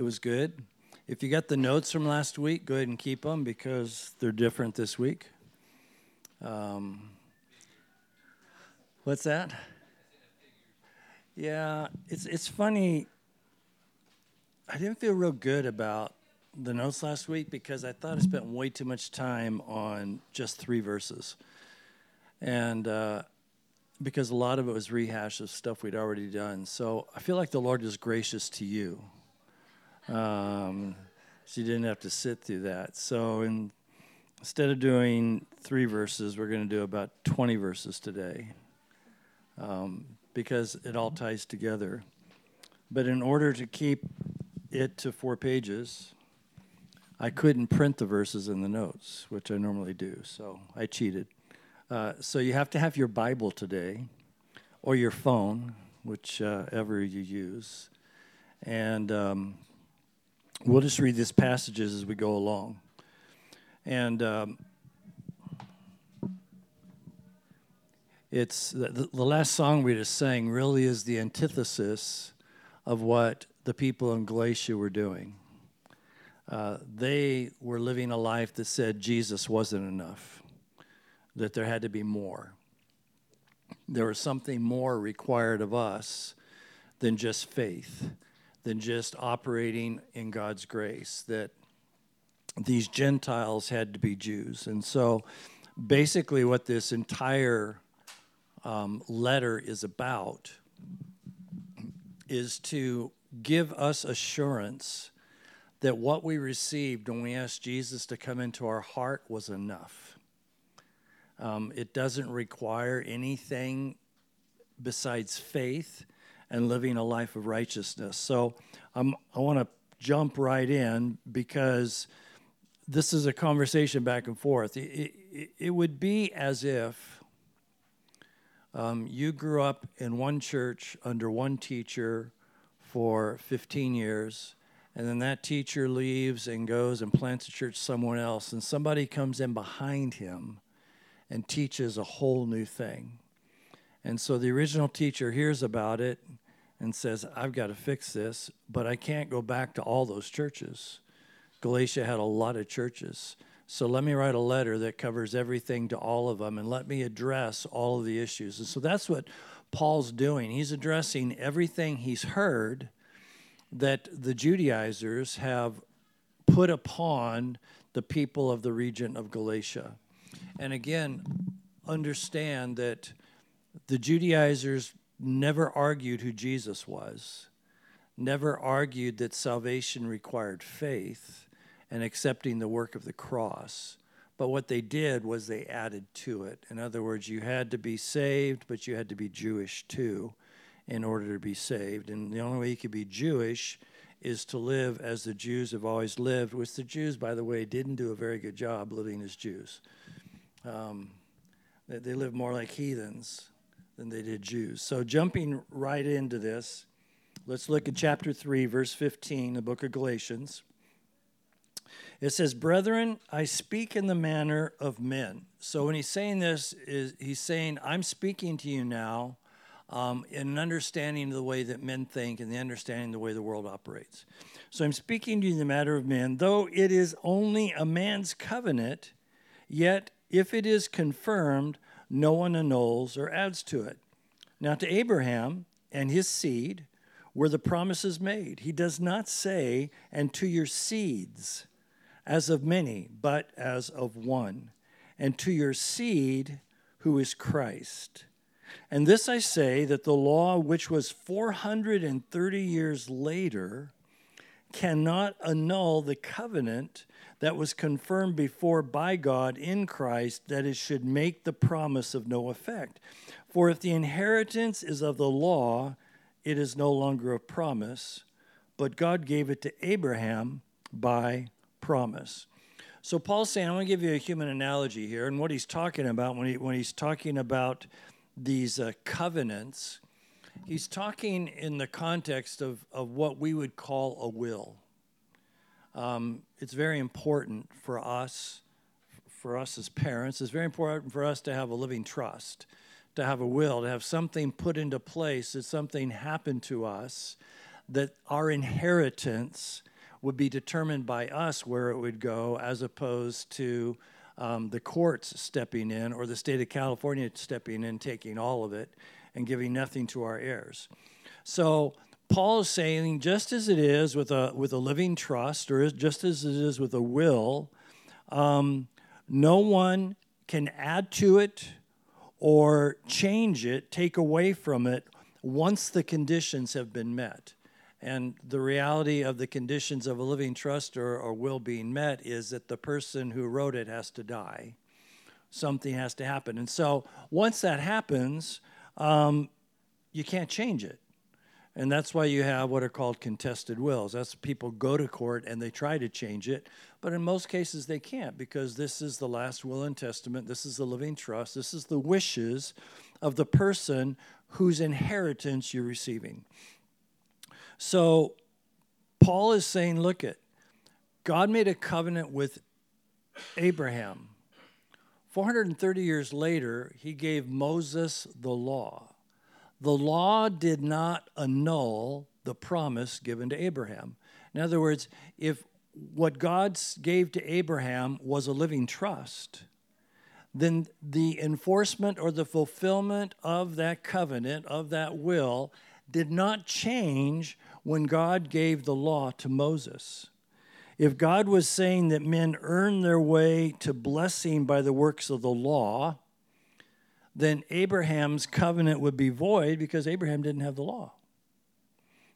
It was good. If you got the notes from last week, go ahead and keep them because they're different this week. Um, what's that? Yeah, it's it's funny. I didn't feel real good about the notes last week because I thought I spent way too much time on just three verses, and uh, because a lot of it was rehash of stuff we'd already done. So I feel like the Lord is gracious to you. Um, you didn't have to sit through that. So in, instead of doing three verses, we're going to do about 20 verses today um, because it all ties together. But in order to keep it to four pages, I couldn't print the verses in the notes, which I normally do. So I cheated. Uh, so you have to have your Bible today, or your phone, whichever you use, and um, we'll just read these passages as we go along. And um, it's the, the last song we just sang really is the antithesis of what the people in Galatia were doing. Uh, they were living a life that said Jesus wasn't enough that there had to be more. There was something more required of us than just faith, than just operating in God's grace, that these Gentiles had to be Jews. And so basically, what this entire um, letter is about is to give us assurance that what we received when we asked Jesus to come into our heart was enough um, it doesn't require anything besides faith and living a life of righteousness. So um, I want to jump right in because this is a conversation back and forth. It, it, it would be as if um, you grew up in one church under one teacher for 15 years, and then that teacher leaves and goes and plants a church somewhere else, and somebody comes in behind him and teaches a whole new thing. And so the original teacher hears about it and says, I've got to fix this, but I can't go back to all those churches. Galatia had a lot of churches. So let me write a letter that covers everything to all of them and let me address all of the issues. And so that's what Paul's doing. He's addressing everything he's heard that the Judaizers have put upon the people of the region of Galatia. And again, understand that the Judaizers never argued who Jesus was, never argued that salvation required faith and accepting the work of the cross. But what they did was they added to it. In other words, you had to be saved, but you had to be Jewish too in order to be saved. And the only way you could be Jewish is to live as the Jews have always lived, which the Jews, by the way, didn't do a very good job living as Jews. Um, they, they lived more like heathens than they did Jews. So, jumping right into this, let's look at chapter 3, verse 15, the book of Galatians. It says, Brethren, I speak in the manner of men. So when he's saying this, is he's saying, I'm speaking to you now um, in an understanding the way that men think and the understanding of the way the world operates. So I'm speaking to you in the matter of men, though it is only a man's covenant, yet if it is confirmed, no one annuls or adds to it. Now, to Abraham and his seed were the promises made. He does not say, and to your seeds, as of many, but as of one, and to your seed, who is Christ. And this I say that the law, which was 430 years later, cannot annul the covenant that was confirmed before by God in Christ that it should make the promise of no effect. For if the inheritance is of the law, it is no longer a promise, but God gave it to Abraham by promise. So Paul's saying, I'm going to give you a human analogy here, and what he's talking about when, he, when he's talking about these uh, covenants, he's talking in the context of, of what we would call a will. Um, it's very important for us, for us as parents, it's very important for us to have a living trust, to have a will, to have something put into place, that something happened to us, that our inheritance would be determined by us where it would go as opposed to um, the courts stepping in or the state of California stepping in, taking all of it and giving nothing to our heirs. So Paul is saying, just as it is with a with a living trust, or just as it is with a will, um, no one can add to it or change it, take away from it once the conditions have been met. And the reality of the conditions of a living trust or, or will being met is that the person who wrote it has to die. Something has to happen. And so once that happens, um, you can't change it. And that's why you have what are called contested wills. That's people go to court and they try to change it, but in most cases they can't because this is the last will and testament. This is the living trust. This is the wishes of the person whose inheritance you're receiving. So Paul is saying, look at God made a covenant with Abraham. 430 years later, he gave Moses the law. The law did not annul the promise given to Abraham. In other words, if what God gave to Abraham was a living trust, then the enforcement or the fulfillment of that covenant, of that will, did not change when God gave the law to Moses. If God was saying that men earn their way to blessing by the works of the law, then Abraham's covenant would be void because Abraham didn't have the law.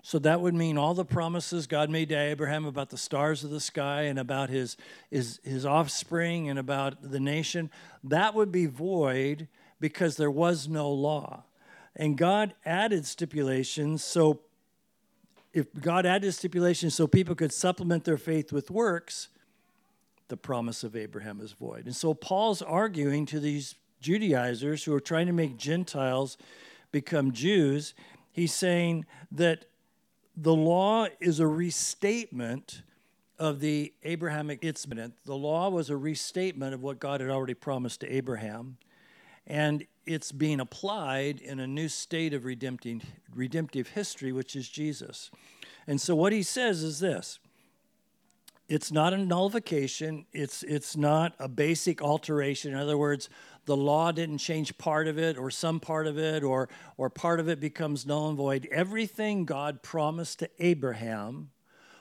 So that would mean all the promises God made to Abraham about the stars of the sky and about his, his, his offspring and about the nation, that would be void because there was no law. And God added stipulations so if God added stipulations so people could supplement their faith with works, the promise of Abraham is void. And so Paul's arguing to these Judaizers who are trying to make Gentiles become Jews, he's saying that the law is a restatement of the Abrahamic incident. The law was a restatement of what God had already promised to Abraham, and it's being applied in a new state of redemptive, redemptive history, which is Jesus. And so what he says is this it's not a nullification, it's, it's not a basic alteration. In other words, the law didn't change part of it or some part of it or, or part of it becomes null and void. Everything God promised to Abraham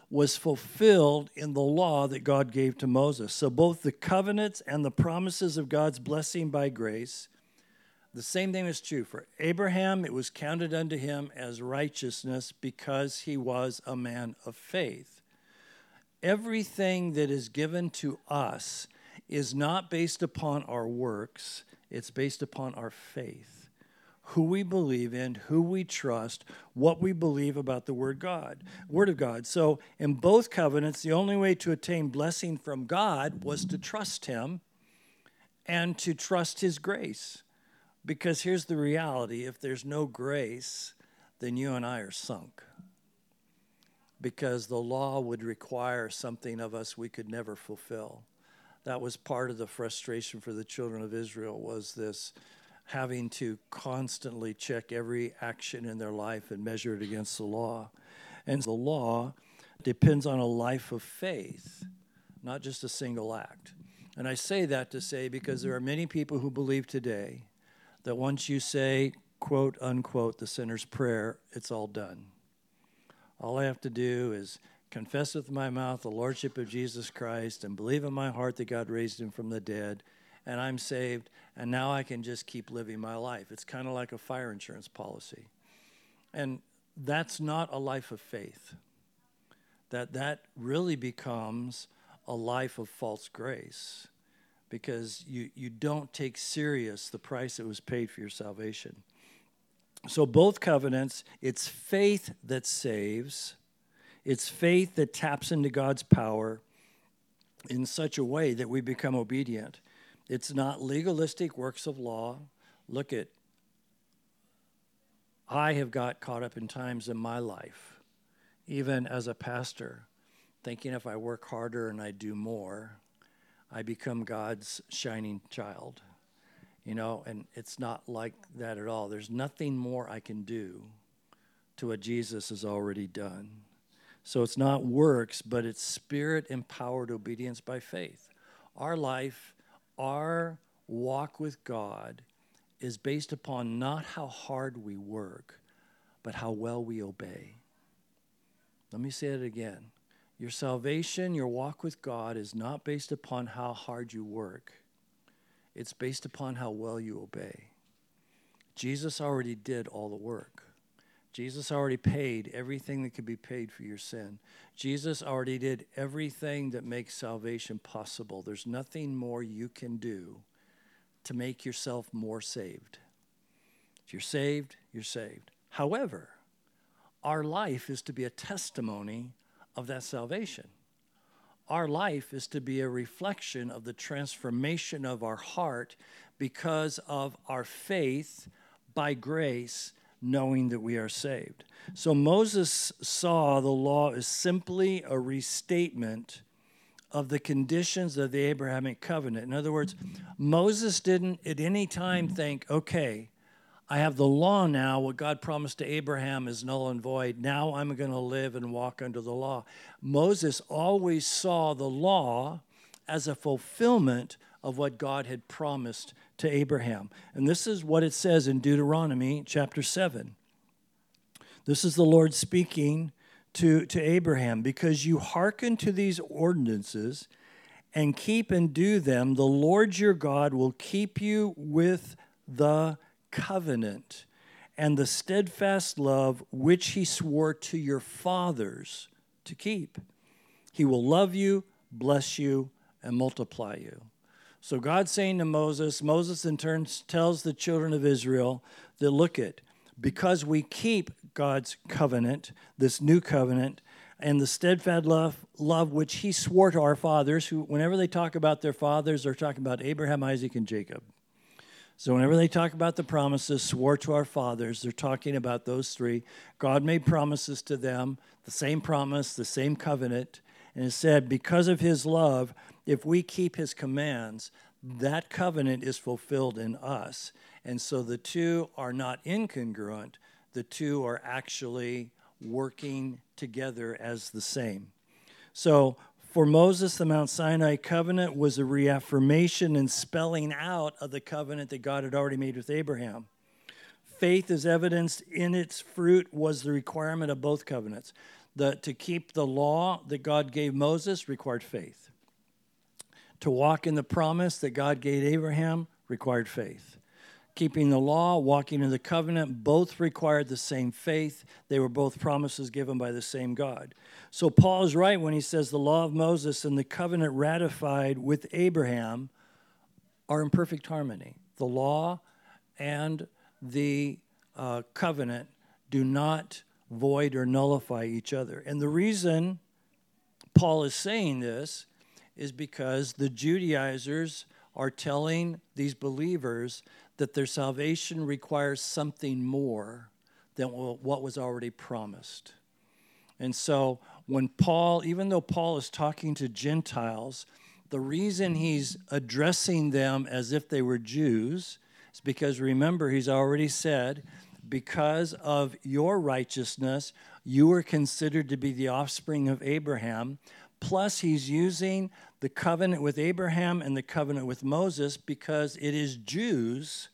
was fulfilled in the law that God gave to Moses. So both the covenants and the promises of God's blessing by grace, the same thing is true. For Abraham, it was counted unto him as righteousness because he was a man of faith. Everything that is given to us is not based upon our works, it's based upon our faith. Who we believe in, who we trust, what we believe about the word God, word of God. So in both covenants, the only way to attain blessing from God was to trust him and to trust his grace. Because here's the reality if there's no grace, then you and I are sunk. Because the law would require something of us we could never fulfill that was part of the frustration for the children of Israel was this having to constantly check every action in their life and measure it against the law. And the law depends on a life of faith, not just a single act. And I say that to say because there are many people who believe today that once you say, quote unquote, the sinner's prayer, it's all done. All I have to do is confess with my mouth the lordship of Jesus Christ and believe in my heart that God raised him from the dead and I'm saved and now I can just keep living my life. It's kind of like a fire insurance policy. And that's not a life of faith. That that really becomes a life of false grace because you, you don't take serious the price that was paid for your salvation. So both covenants, it's faith that saves it's faith that taps into God's power in such a way that we become obedient. It's not legalistic works of law. Look at, I have got caught up in times in my life, even as a pastor, thinking if I work harder and I do more, I become God's shining child. You know, and it's not like that at all. There's nothing more I can do to what Jesus has already done. So it's not works, but it's spirit empowered obedience by faith. Our life, our walk with God is based upon not how hard we work, but how well we obey. Let me say it again. Your salvation, your walk with God is not based upon how hard you work, it's based upon how well you obey. Jesus already did all the work. Jesus already paid everything that could be paid for your sin. Jesus already did everything that makes salvation possible. There's nothing more you can do to make yourself more saved. If you're saved, you're saved. However, our life is to be a testimony of that salvation. Our life is to be a reflection of the transformation of our heart because of our faith by grace knowing that we are saved. So Moses saw the law as simply a restatement of the conditions of the Abrahamic covenant. In other words, Moses didn't at any time think, okay, I have the law now. What God promised to Abraham is null and void. Now I'm going to live and walk under the law. Moses always saw the law as a fulfillment of what God had promised to Abraham. And this is what it says in Deuteronomy chapter 7. This is the Lord speaking to, to Abraham because you hearken to these ordinances and keep and do them, the Lord your God will keep you with the covenant and the steadfast love which he swore to your fathers to keep. He will love you, bless you, and multiply you. So God's saying to Moses, Moses in turn tells the children of Israel that look at, because we keep God's covenant, this new covenant, and the steadfast love, love which he swore to our fathers, who whenever they talk about their fathers, they're talking about Abraham, Isaac, and Jacob. So whenever they talk about the promises swore to our fathers, they're talking about those three. God made promises to them, the same promise, the same covenant, and it said, because of his love, if we keep his commands, that covenant is fulfilled in us. And so the two are not incongruent, the two are actually working together as the same. So for Moses, the Mount Sinai covenant was a reaffirmation and spelling out of the covenant that God had already made with Abraham. Faith, as evidenced in its fruit, was the requirement of both covenants. The, to keep the law that God gave Moses required faith. To walk in the promise that God gave Abraham required faith. Keeping the law, walking in the covenant, both required the same faith. They were both promises given by the same God. So Paul is right when he says the law of Moses and the covenant ratified with Abraham are in perfect harmony. The law and the uh, covenant do not void or nullify each other. And the reason Paul is saying this is because the Judaizers are telling these believers that their salvation requires something more than what was already promised. And so, when Paul, even though Paul is talking to Gentiles, the reason he's addressing them as if they were Jews is because remember, he's already said because of your righteousness, you are considered to be the offspring of Abraham. Plus, he's using the covenant with Abraham and the covenant with Moses because it is Jews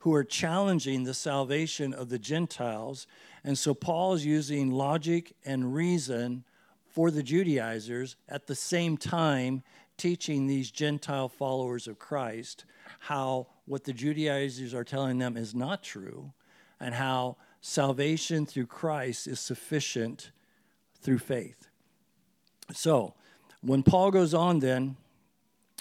who are challenging the salvation of the Gentiles. And so Paul is using logic and reason for the Judaizers at the same time teaching these Gentile followers of Christ how what the Judaizers are telling them is not true and how salvation through Christ is sufficient through faith. So, when Paul goes on, then,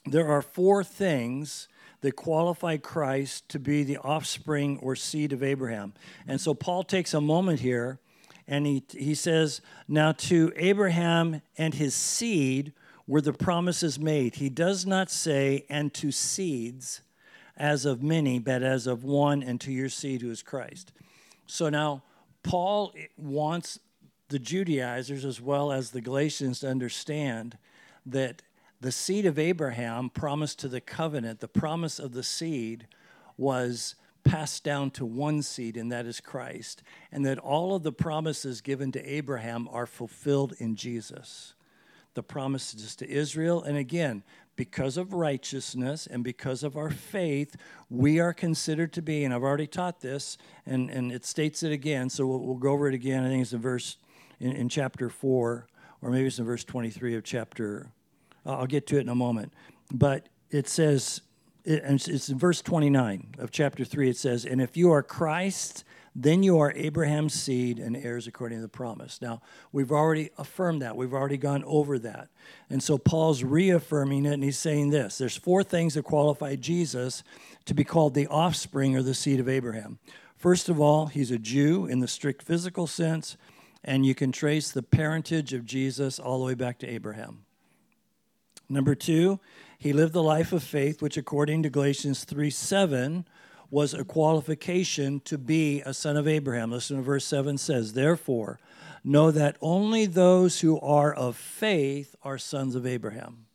there are four things that qualify Christ to be the offspring or seed of Abraham. And so, Paul takes a moment here and he, he says, Now to Abraham and his seed were the promises made. He does not say, and to seeds as of many, but as of one, and to your seed who is Christ. So now, Paul wants the Judaizers as well as the Galatians to understand that the seed of Abraham promised to the covenant, the promise of the seed was passed down to one seed, and that is Christ, and that all of the promises given to Abraham are fulfilled in Jesus. The promises to Israel, and again, because of righteousness and because of our faith, we are considered to be, and I've already taught this, and, and it states it again, so we'll, we'll go over it again. I think it's in verse in, in chapter 4, or maybe it's in verse 23 of chapter, I'll get to it in a moment. But it says, it's in verse 29 of chapter 3, it says, And if you are Christ, then you are Abraham's seed and heirs according to the promise. Now, we've already affirmed that. We've already gone over that. And so Paul's reaffirming it, and he's saying this there's four things that qualify Jesus to be called the offspring or the seed of Abraham. First of all, he's a Jew in the strict physical sense, and you can trace the parentage of Jesus all the way back to Abraham. Number two, he lived the life of faith, which according to Galatians 3 7 was a qualification to be a son of Abraham. Listen to verse 7 says, Therefore, know that only those who are of faith are sons of Abraham.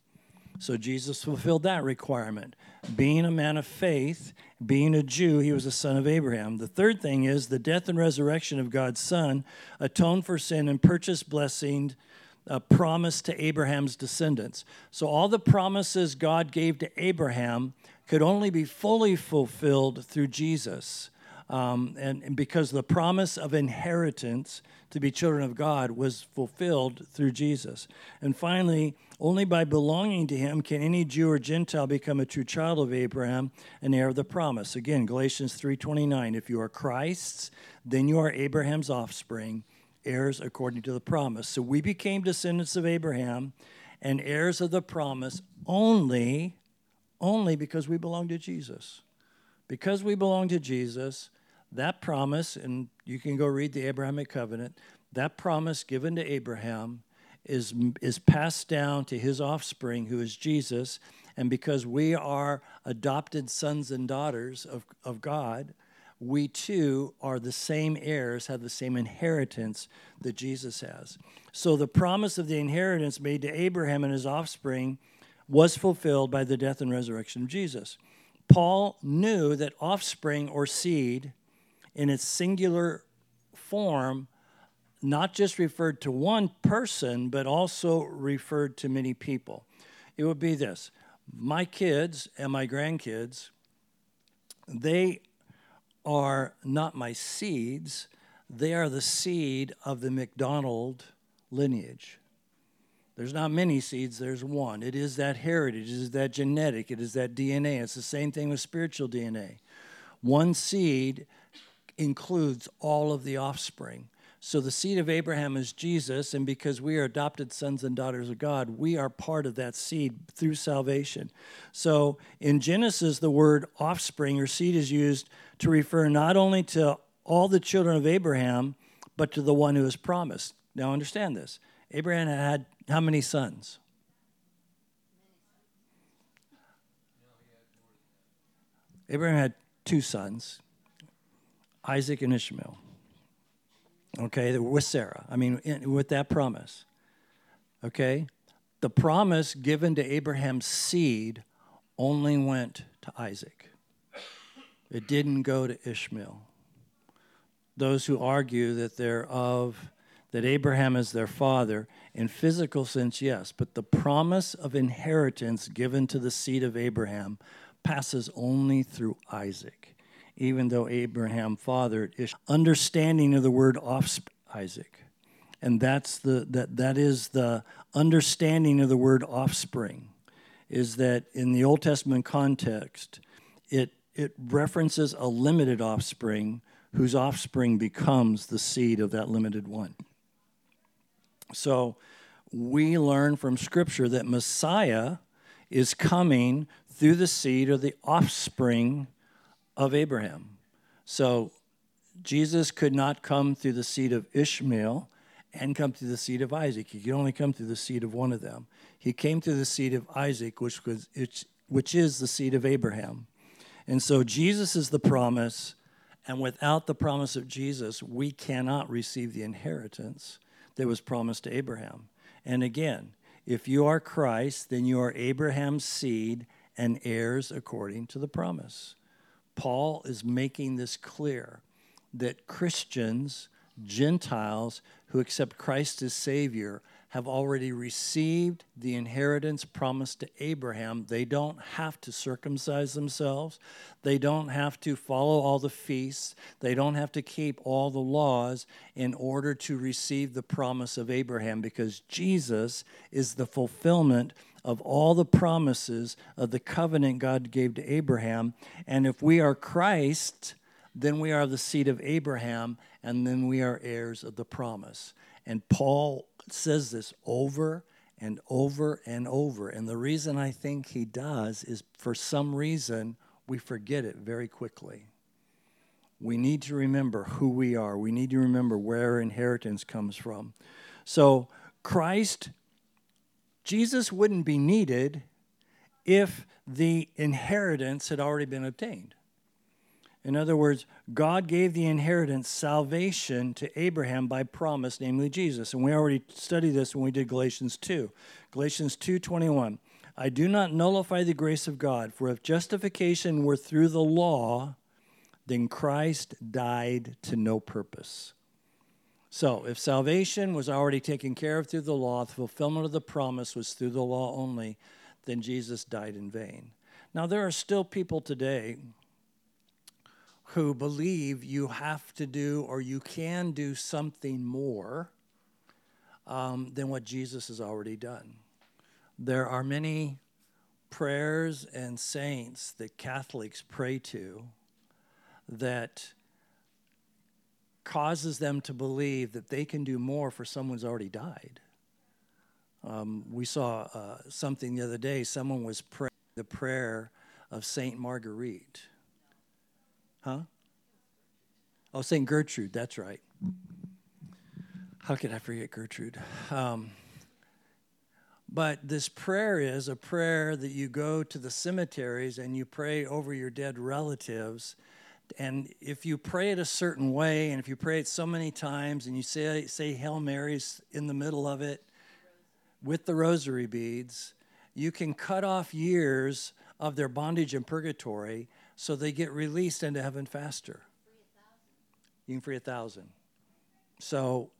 So Jesus fulfilled that requirement. Being a man of faith, being a Jew, he was a son of Abraham. The third thing is the death and resurrection of God's son atoned for sin and purchased blessing uh, promised to Abraham's descendants. So all the promises God gave to Abraham could only be fully fulfilled through Jesus. Um, and, and, because the promise of inheritance to be children of God was fulfilled through Jesus. And finally, only by belonging to him can any Jew or Gentile become a true child of Abraham and heir of the promise. Again, Galatians 3:29, if you are Christ's, then you are Abraham's offspring, heirs according to the promise. So we became descendants of Abraham and heirs of the promise only only because we belong to Jesus. Because we belong to Jesus, that promise, and you can go read the Abrahamic covenant, that promise given to Abraham is, is passed down to his offspring, who is Jesus. And because we are adopted sons and daughters of, of God, we too are the same heirs, have the same inheritance that Jesus has. So the promise of the inheritance made to Abraham and his offspring was fulfilled by the death and resurrection of Jesus. Paul knew that offspring or seed in its singular form not just referred to one person, but also referred to many people. It would be this my kids and my grandkids, they are not my seeds, they are the seed of the McDonald lineage. There's not many seeds, there's one. It is that heritage, it is that genetic, it is that DNA. It's the same thing with spiritual DNA. One seed includes all of the offspring. So the seed of Abraham is Jesus, and because we are adopted sons and daughters of God, we are part of that seed through salvation. So in Genesis, the word offspring or seed is used to refer not only to all the children of Abraham, but to the one who is promised. Now understand this Abraham had how many sons? Abraham had two sons, Isaac and Ishmael. Okay, with Sarah. I mean, with that promise. Okay, the promise given to Abraham's seed only went to Isaac. It didn't go to Ishmael. Those who argue that they're of that Abraham is their father, in physical sense, yes, but the promise of inheritance given to the seed of Abraham passes only through Isaac, even though Abraham fathered Ish. Understanding of the word offspring, Isaac. And that's the that that is the understanding of the word offspring, is that in the Old Testament context, it it references a limited offspring whose offspring becomes the seed of that limited one. So we learn from Scripture that Messiah is coming through the seed or the offspring of Abraham. So Jesus could not come through the seed of Ishmael and come through the seed of Isaac. He could only come through the seed of one of them. He came through the seed of Isaac, which was which is the seed of Abraham. And so Jesus is the promise, and without the promise of Jesus, we cannot receive the inheritance that was promised to Abraham. And again, if you are Christ, then you are Abraham's seed and heirs according to the promise. Paul is making this clear that Christians, Gentiles who accept Christ as Savior, have already received the inheritance promised to Abraham. They don't have to circumcise themselves. They don't have to follow all the feasts. They don't have to keep all the laws in order to receive the promise of Abraham because Jesus is the fulfillment of all the promises of the covenant God gave to Abraham. And if we are Christ, then we are the seed of Abraham, and then we are heirs of the promise. And Paul says this over and over and over. And the reason I think he does is for some reason we forget it very quickly. We need to remember who we are, we need to remember where our inheritance comes from. So, Christ, Jesus wouldn't be needed if the inheritance had already been obtained. In other words, God gave the inheritance, salvation to Abraham by promise, namely Jesus. And we already studied this when we did Galatians 2. Galatians 2:21. I do not nullify the grace of God, for if justification were through the law, then Christ died to no purpose. So, if salvation was already taken care of through the law, the fulfillment of the promise was through the law only, then Jesus died in vain. Now, there are still people today who believe you have to do or you can do something more um, than what Jesus has already done. There are many prayers and saints that Catholics pray to that causes them to believe that they can do more for someone who's already died. Um, we saw uh, something the other day. Someone was praying the prayer of Saint Marguerite Huh? Oh, St. Gertrude, that's right. How could I forget Gertrude? Um, but this prayer is a prayer that you go to the cemeteries and you pray over your dead relatives. And if you pray it a certain way, and if you pray it so many times, and you say, say Hail Marys in the middle of it with the rosary beads, you can cut off years of their bondage in purgatory so they get released into heaven faster. You can free a thousand. So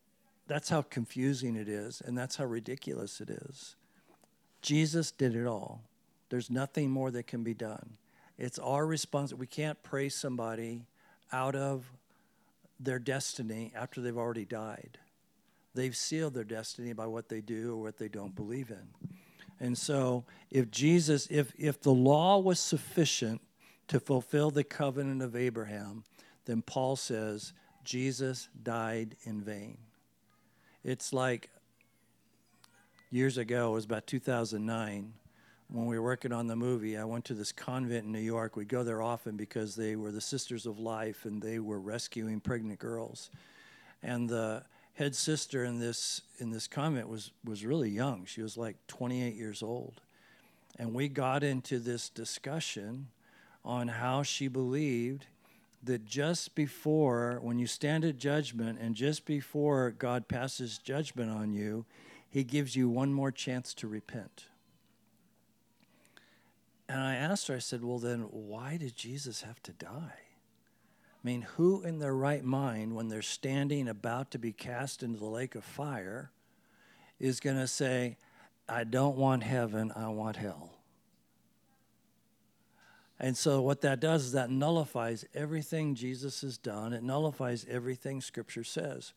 that's how confusing it is, and that's how ridiculous it is. Jesus did it all. There's nothing more that can be done. It's our response. We can't pray somebody out of their destiny after they've already died. They've sealed their destiny by what they do or what they don't believe in. And so, if Jesus, if, if the law was sufficient to fulfill the covenant of Abraham, then Paul says Jesus died in vain. It's like years ago, it was about 2009, when we were working on the movie. I went to this convent in New York. We'd go there often because they were the Sisters of Life and they were rescuing pregnant girls. And the head sister in this in this convent was was really young. She was like 28 years old. And we got into this discussion on how she believed that just before, when you stand at judgment, and just before God passes judgment on you, He gives you one more chance to repent. And I asked her, I said, Well, then why did Jesus have to die? I mean, who in their right mind, when they're standing about to be cast into the lake of fire, is going to say, I don't want heaven, I want hell? And so, what that does is that nullifies everything Jesus has done, it nullifies everything Scripture says.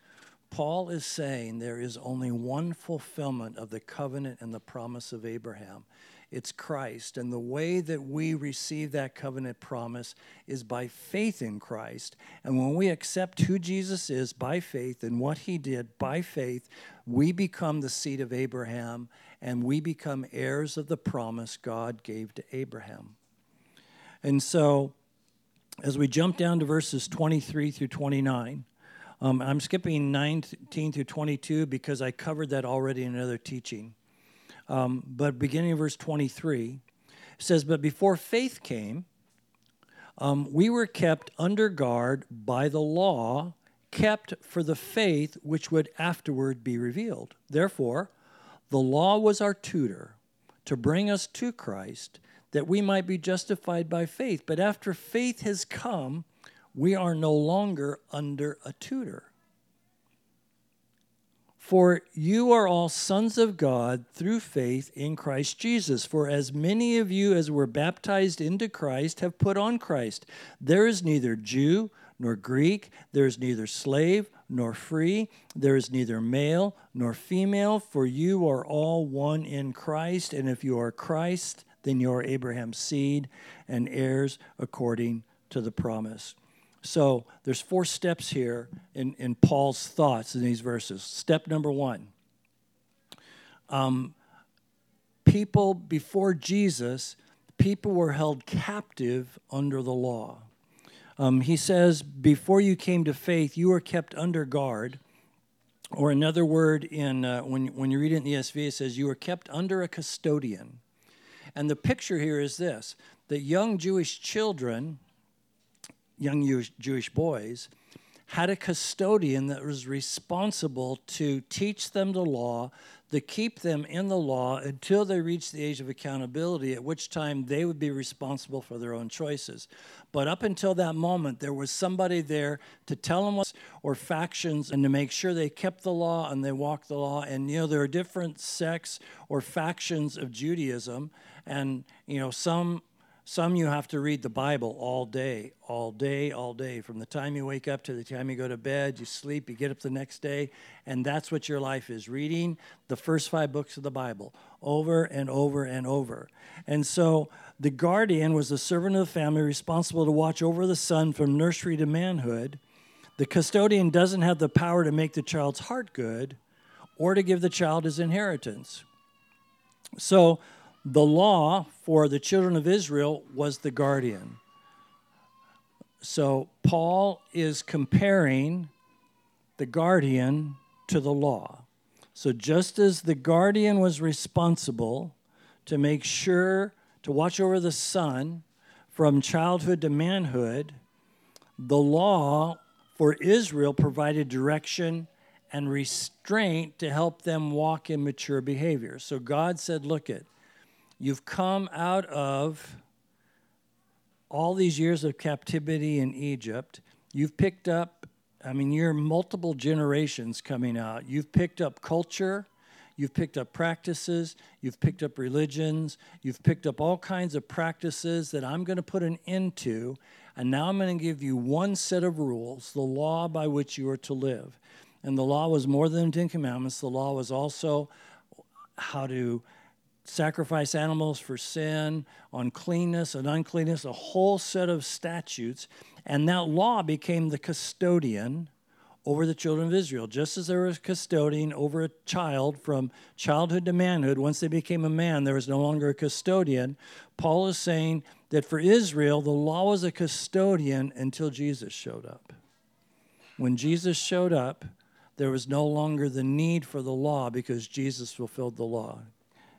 Paul is saying there is only one fulfillment of the covenant and the promise of Abraham. It's Christ. And the way that we receive that covenant promise is by faith in Christ. And when we accept who Jesus is by faith and what he did by faith, we become the seed of Abraham and we become heirs of the promise God gave to Abraham. And so, as we jump down to verses 23 through 29, um, I'm skipping 19 through 22 because I covered that already in another teaching. Um, but beginning of verse 23 says, But before faith came, um, we were kept under guard by the law, kept for the faith which would afterward be revealed. Therefore, the law was our tutor to bring us to Christ that we might be justified by faith. But after faith has come, we are no longer under a tutor. For you are all sons of God through faith in Christ Jesus. For as many of you as were baptized into Christ have put on Christ. There is neither Jew nor Greek, there is neither slave nor free, there is neither male nor female, for you are all one in Christ. And if you are Christ, then you are Abraham's seed and heirs according to the promise. So there's four steps here in, in Paul's thoughts in these verses. Step number one um, people before Jesus, people were held captive under the law. Um, he says, Before you came to faith, you were kept under guard. Or another word in uh, when, when you read it in the ESV, it says, You were kept under a custodian. And the picture here is this that young Jewish children young Jewish boys, had a custodian that was responsible to teach them the law, to keep them in the law until they reached the age of accountability, at which time they would be responsible for their own choices. But up until that moment, there was somebody there to tell them what, or factions, and to make sure they kept the law and they walked the law. And you know, there are different sects or factions of Judaism, and you know, some some you have to read the Bible all day, all day, all day. From the time you wake up to the time you go to bed, you sleep, you get up the next day, and that's what your life is reading the first five books of the Bible over and over and over. And so the guardian was the servant of the family responsible to watch over the son from nursery to manhood. The custodian doesn't have the power to make the child's heart good or to give the child his inheritance. So the law for the children of Israel was the guardian. So Paul is comparing the guardian to the law. So just as the guardian was responsible to make sure to watch over the son from childhood to manhood, the law for Israel provided direction and restraint to help them walk in mature behavior. So God said, Look it, You've come out of all these years of captivity in Egypt. You've picked up, I mean, you're multiple generations coming out. You've picked up culture, you've picked up practices, you've picked up religions, you've picked up all kinds of practices that I'm going to put an end to. And now I'm going to give you one set of rules, the law by which you are to live. And the law was more than 10 commandments, the law was also how to sacrifice animals for sin, on cleanness and uncleanness, a whole set of statutes. And that law became the custodian over the children of Israel. Just as there was a custodian over a child from childhood to manhood, once they became a man, there was no longer a custodian. Paul is saying that for Israel, the law was a custodian until Jesus showed up. When Jesus showed up, there was no longer the need for the law because Jesus fulfilled the law.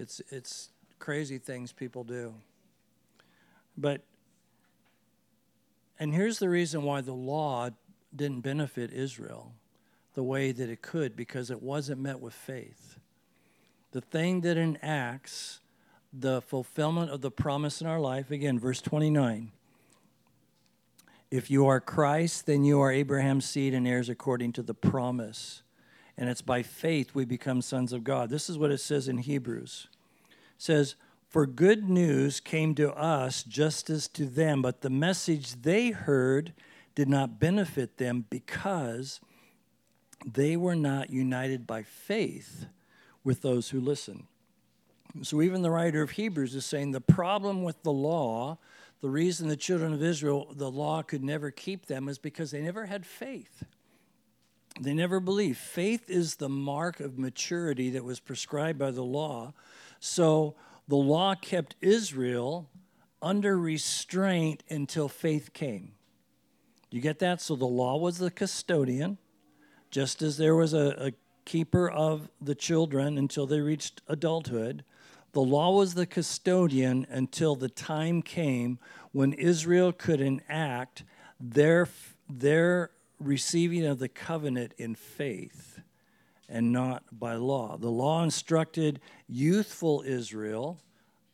It's it's crazy things people do. But and here's the reason why the law didn't benefit Israel the way that it could because it wasn't met with faith. The thing that enacts the fulfillment of the promise in our life, again, verse 29. If you are Christ, then you are Abraham's seed and heirs according to the promise and it's by faith we become sons of God. This is what it says in Hebrews. It says, "For good news came to us just as to them, but the message they heard did not benefit them because they were not united by faith with those who listen." So even the writer of Hebrews is saying the problem with the law, the reason the children of Israel, the law could never keep them is because they never had faith. They never believed. Faith is the mark of maturity that was prescribed by the law. So the law kept Israel under restraint until faith came. You get that? So the law was the custodian, just as there was a, a keeper of the children until they reached adulthood. The law was the custodian until the time came when Israel could enact their, their receiving of the covenant in faith and not by law. The law instructed youthful Israel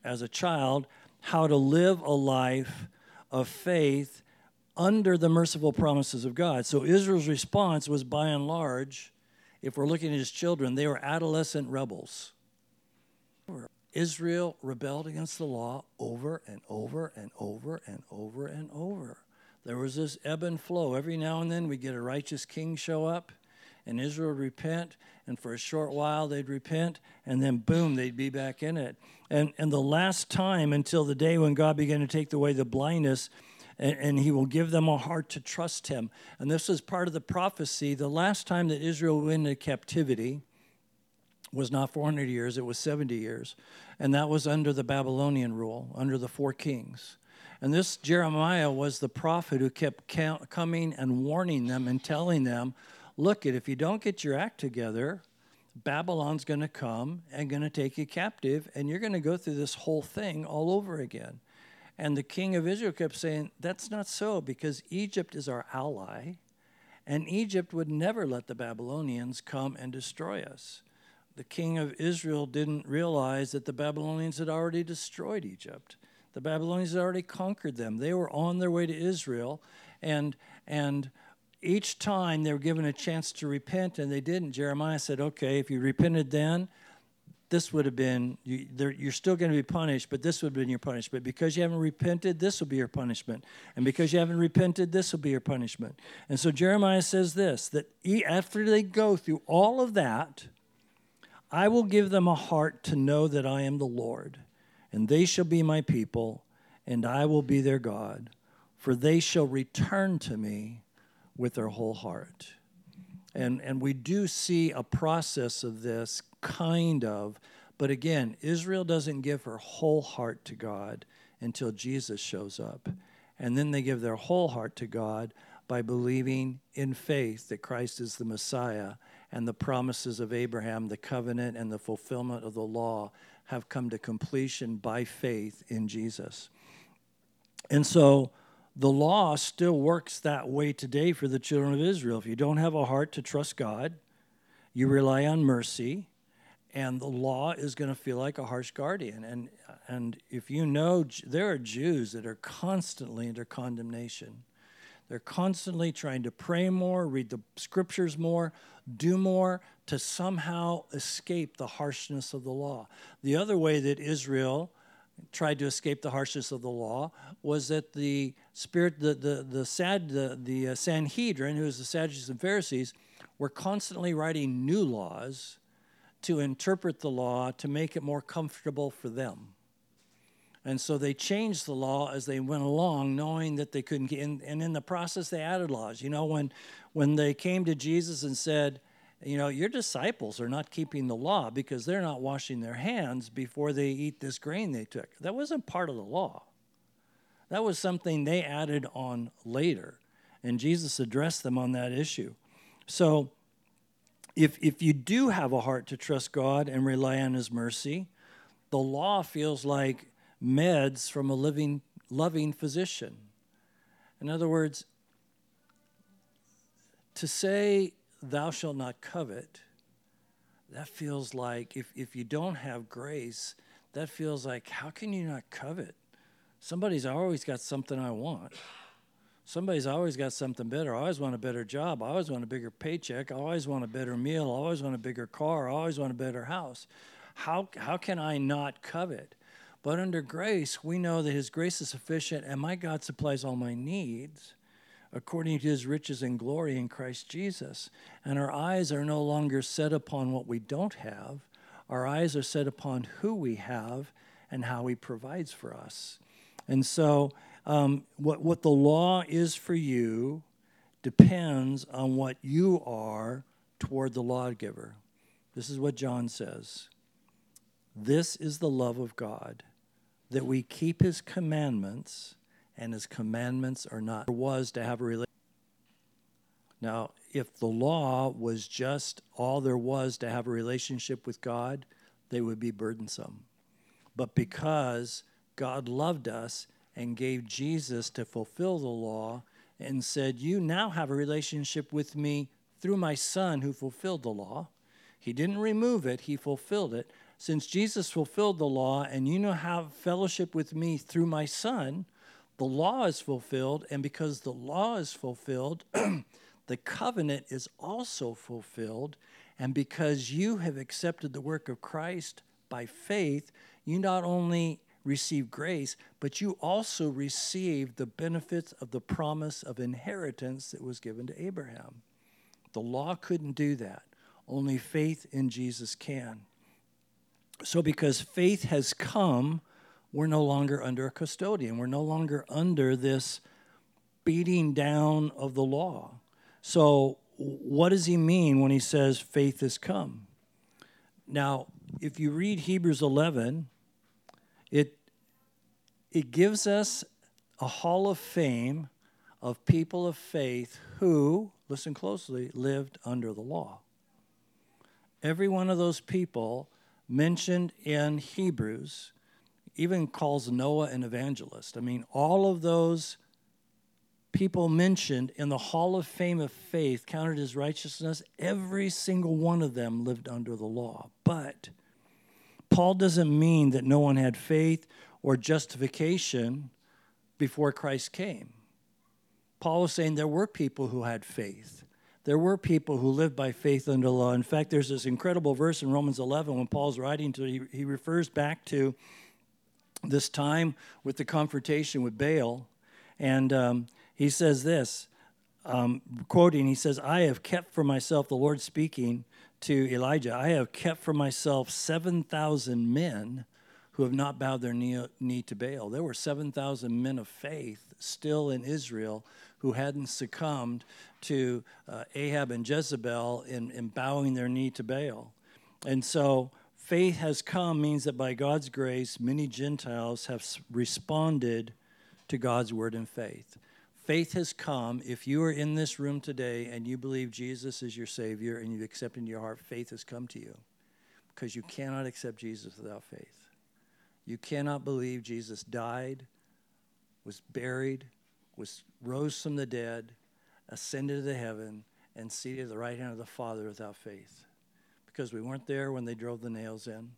as a child how to live a life of faith under the merciful promises of God. So Israel's response was by and large, if we're looking at his children, they were adolescent rebels. Israel rebelled against the law over and over and over and over and over. There was this ebb and flow. Every now and then we'd get a righteous king show up, and Israel would repent, and for a short while they'd repent, and then boom, they'd be back in it. And, and the last time until the day when God began to take away the blindness, and, and, he will give them a heart to trust him. And this is part of the prophecy. The last time that Israel went into captivity was not 400 years, it was 70 years. And that was under the Babylonian rule, under the four kings. And this Jeremiah was the prophet who kept coming and warning them and telling them, look, if you don't get your act together, Babylon's going to come and going to take you captive, and you're going to go through this whole thing all over again. And the king of Israel kept saying, That's not so, because Egypt is our ally, and Egypt would never let the Babylonians come and destroy us. The king of Israel didn't realize that the Babylonians had already destroyed Egypt. The Babylonians had already conquered them. They were on their way to Israel, and and each time they were given a chance to repent and they didn't. Jeremiah said, "Okay, if you repented then, this would have been you, you're still going to be punished, but this would have been your punishment. Because you haven't repented, this will be your punishment, and because you haven't repented, this will be your punishment." And so Jeremiah says this: that after they go through all of that, I will give them a heart to know that I am the Lord and they shall be my people, and I will be their God, for they shall return to me with their whole heart. And, and we do see a process of this, kind of, but again, Israel doesn't give her whole heart to God until Jesus shows up. And then they give their whole heart to God by believing in faith that Christ is the Messiah and the promises of Abraham, the covenant, and the fulfillment of the law have come to completion by faith in Jesus. And so the law still works that way today for the children of Israel. If you don't have a heart to trust God, you rely on mercy, and the law is going to feel like a harsh guardian. And, and if you know, there are Jews that are constantly under condemnation. They're constantly trying to pray more, read the scriptures more, do more to somehow escape the harshness of the law. The other way that Israel tried to escape the harshness of the law was that the spirit, the, the, the, sad, the, the uh, Sanhedrin, who is the Sadducees and Pharisees, were constantly writing new laws to interpret the law to make it more comfortable for them. And so they changed the law as they went along, knowing that they couldn't. And, and in the process, they added laws. You know, when when they came to Jesus and said, you know, your disciples are not keeping the law because they're not washing their hands before they eat this grain they took. That wasn't part of the law. That was something they added on later. And Jesus addressed them on that issue. So if if you do have a heart to trust God and rely on his mercy, the law feels like meds from a living, loving physician. In other words, to say, thou shalt not covet, that feels like if, if you don't have grace, that feels like, how can you not covet? Somebody's always got something I want. Somebody's always got something better. I always want a better job. I always want a bigger paycheck. I always want a better meal. I always want a bigger car. I always want a better house. How, how can I not covet? But under grace, we know that His grace is sufficient, and my God supplies all my needs according to His riches and glory in Christ Jesus. And our eyes are no longer set upon what we don't have, our eyes are set upon who we have and how He provides for us. And so, um, what, what the law is for you depends on what you are toward the lawgiver. This is what John says This is the love of God, that we keep his commandments, and his commandments are not there was to have a relationship. Now, if the law was just all there was to have a relationship with God, they would be burdensome. But because God loved us and gave Jesus to fulfill the law and said, You now have a relationship with me through my Son who fulfilled the law. He didn't remove it, He fulfilled it since Jesus fulfilled the law and you now have fellowship with me through my Son, the law is fulfilled. And because the law is fulfilled, the covenant is also fulfilled. And because you have accepted the work of Christ by faith, you not only receive grace, but you also receive the benefits of the promise of inheritance that was given to Abraham. The law couldn't do that, only faith in Jesus can. So, because faith has come, we're no longer under a custodian. We're no longer under this beating down of the law. So, what does he mean when he says faith has come? Now, if you read Hebrews 11, it, it gives us a hall of fame of people of faith who, listen closely, lived under the law. Every one of those people mentioned in Hebrews even calls Noah an evangelist. I mean, all of those people mentioned in the Hall of Fame of faith counted as righteousness, every single one of them lived under the law. But Paul doesn't mean that no one had faith or justification before Christ came. Paul was saying there were people who had faith there were people who lived by faith under law. In fact, there's this incredible verse in Romans 11 when Paul's writing to, he, he refers back to this time with the confrontation with Baal. And um, he says this, um, quoting, he says, I have kept for myself, the Lord speaking to Elijah, I have kept for myself 7,000 men who have not bowed their knee, to Baal. There were 7,000 men of faith still in Israel who hadn't succumbed to uh, Ahab and Jezebel in, in bowing their knee to Baal. And so faith has come means that by God's grace, many Gentiles have responded to God's word in faith. Faith has come. If you are in this room today and you believe Jesus is your Savior and you've accepted in your heart, faith has come to you because you cannot accept Jesus without faith. You cannot believe Jesus died, was buried, was rose from the dead, ascended to heaven, and seated at the right hand of the Father without faith. Because we weren't there when they drove the nails in.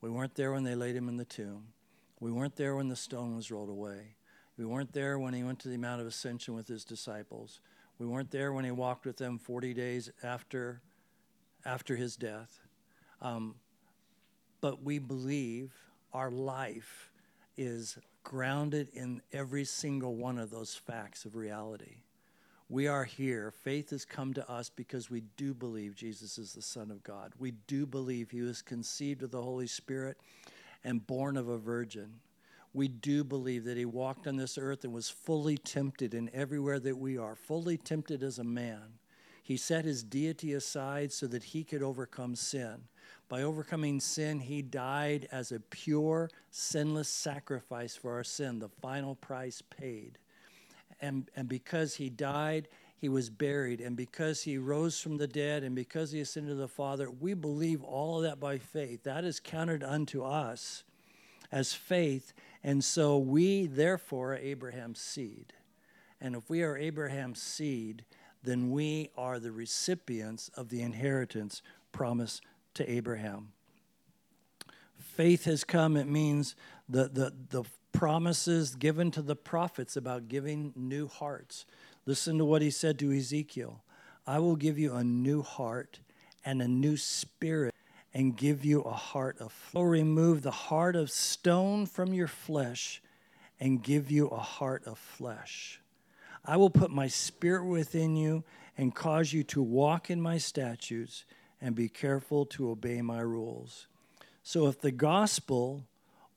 We weren't there when they laid him in the tomb. We weren't there when the stone was rolled away. We weren't there when he went to the Mount of Ascension with his disciples. We weren't there when he walked with them 40 days after, after his death. Um, but we believe our life is grounded in every single one of those facts of reality. We are here. Faith has come to us because we do believe Jesus is the Son of God. We do believe he was conceived of the Holy Spirit and born of a virgin. We do believe that he walked on this earth and was fully tempted in everywhere that we are, fully tempted as a man. He set his deity aside so that he could overcome sin. By overcoming sin, he died as a pure, sinless sacrifice for our sin, the final price paid. And, and because he died, he was buried. And because he rose from the dead and because he ascended to the Father, we believe all of that by faith. That is counted unto us as faith. And so we, therefore, are Abraham's seed. And if we are Abraham's seed, then we are the recipients of the inheritance promised to Abraham. Faith has come, it means the, the, the promises given to the prophets about giving new hearts. Listen to what he said to Ezekiel I will give you a new heart and a new spirit and give you a heart of flesh. I will remove the heart of stone from your flesh and give you a heart of flesh. I will put my spirit within you and cause you to walk in my statutes and be careful to obey my rules. So if the gospel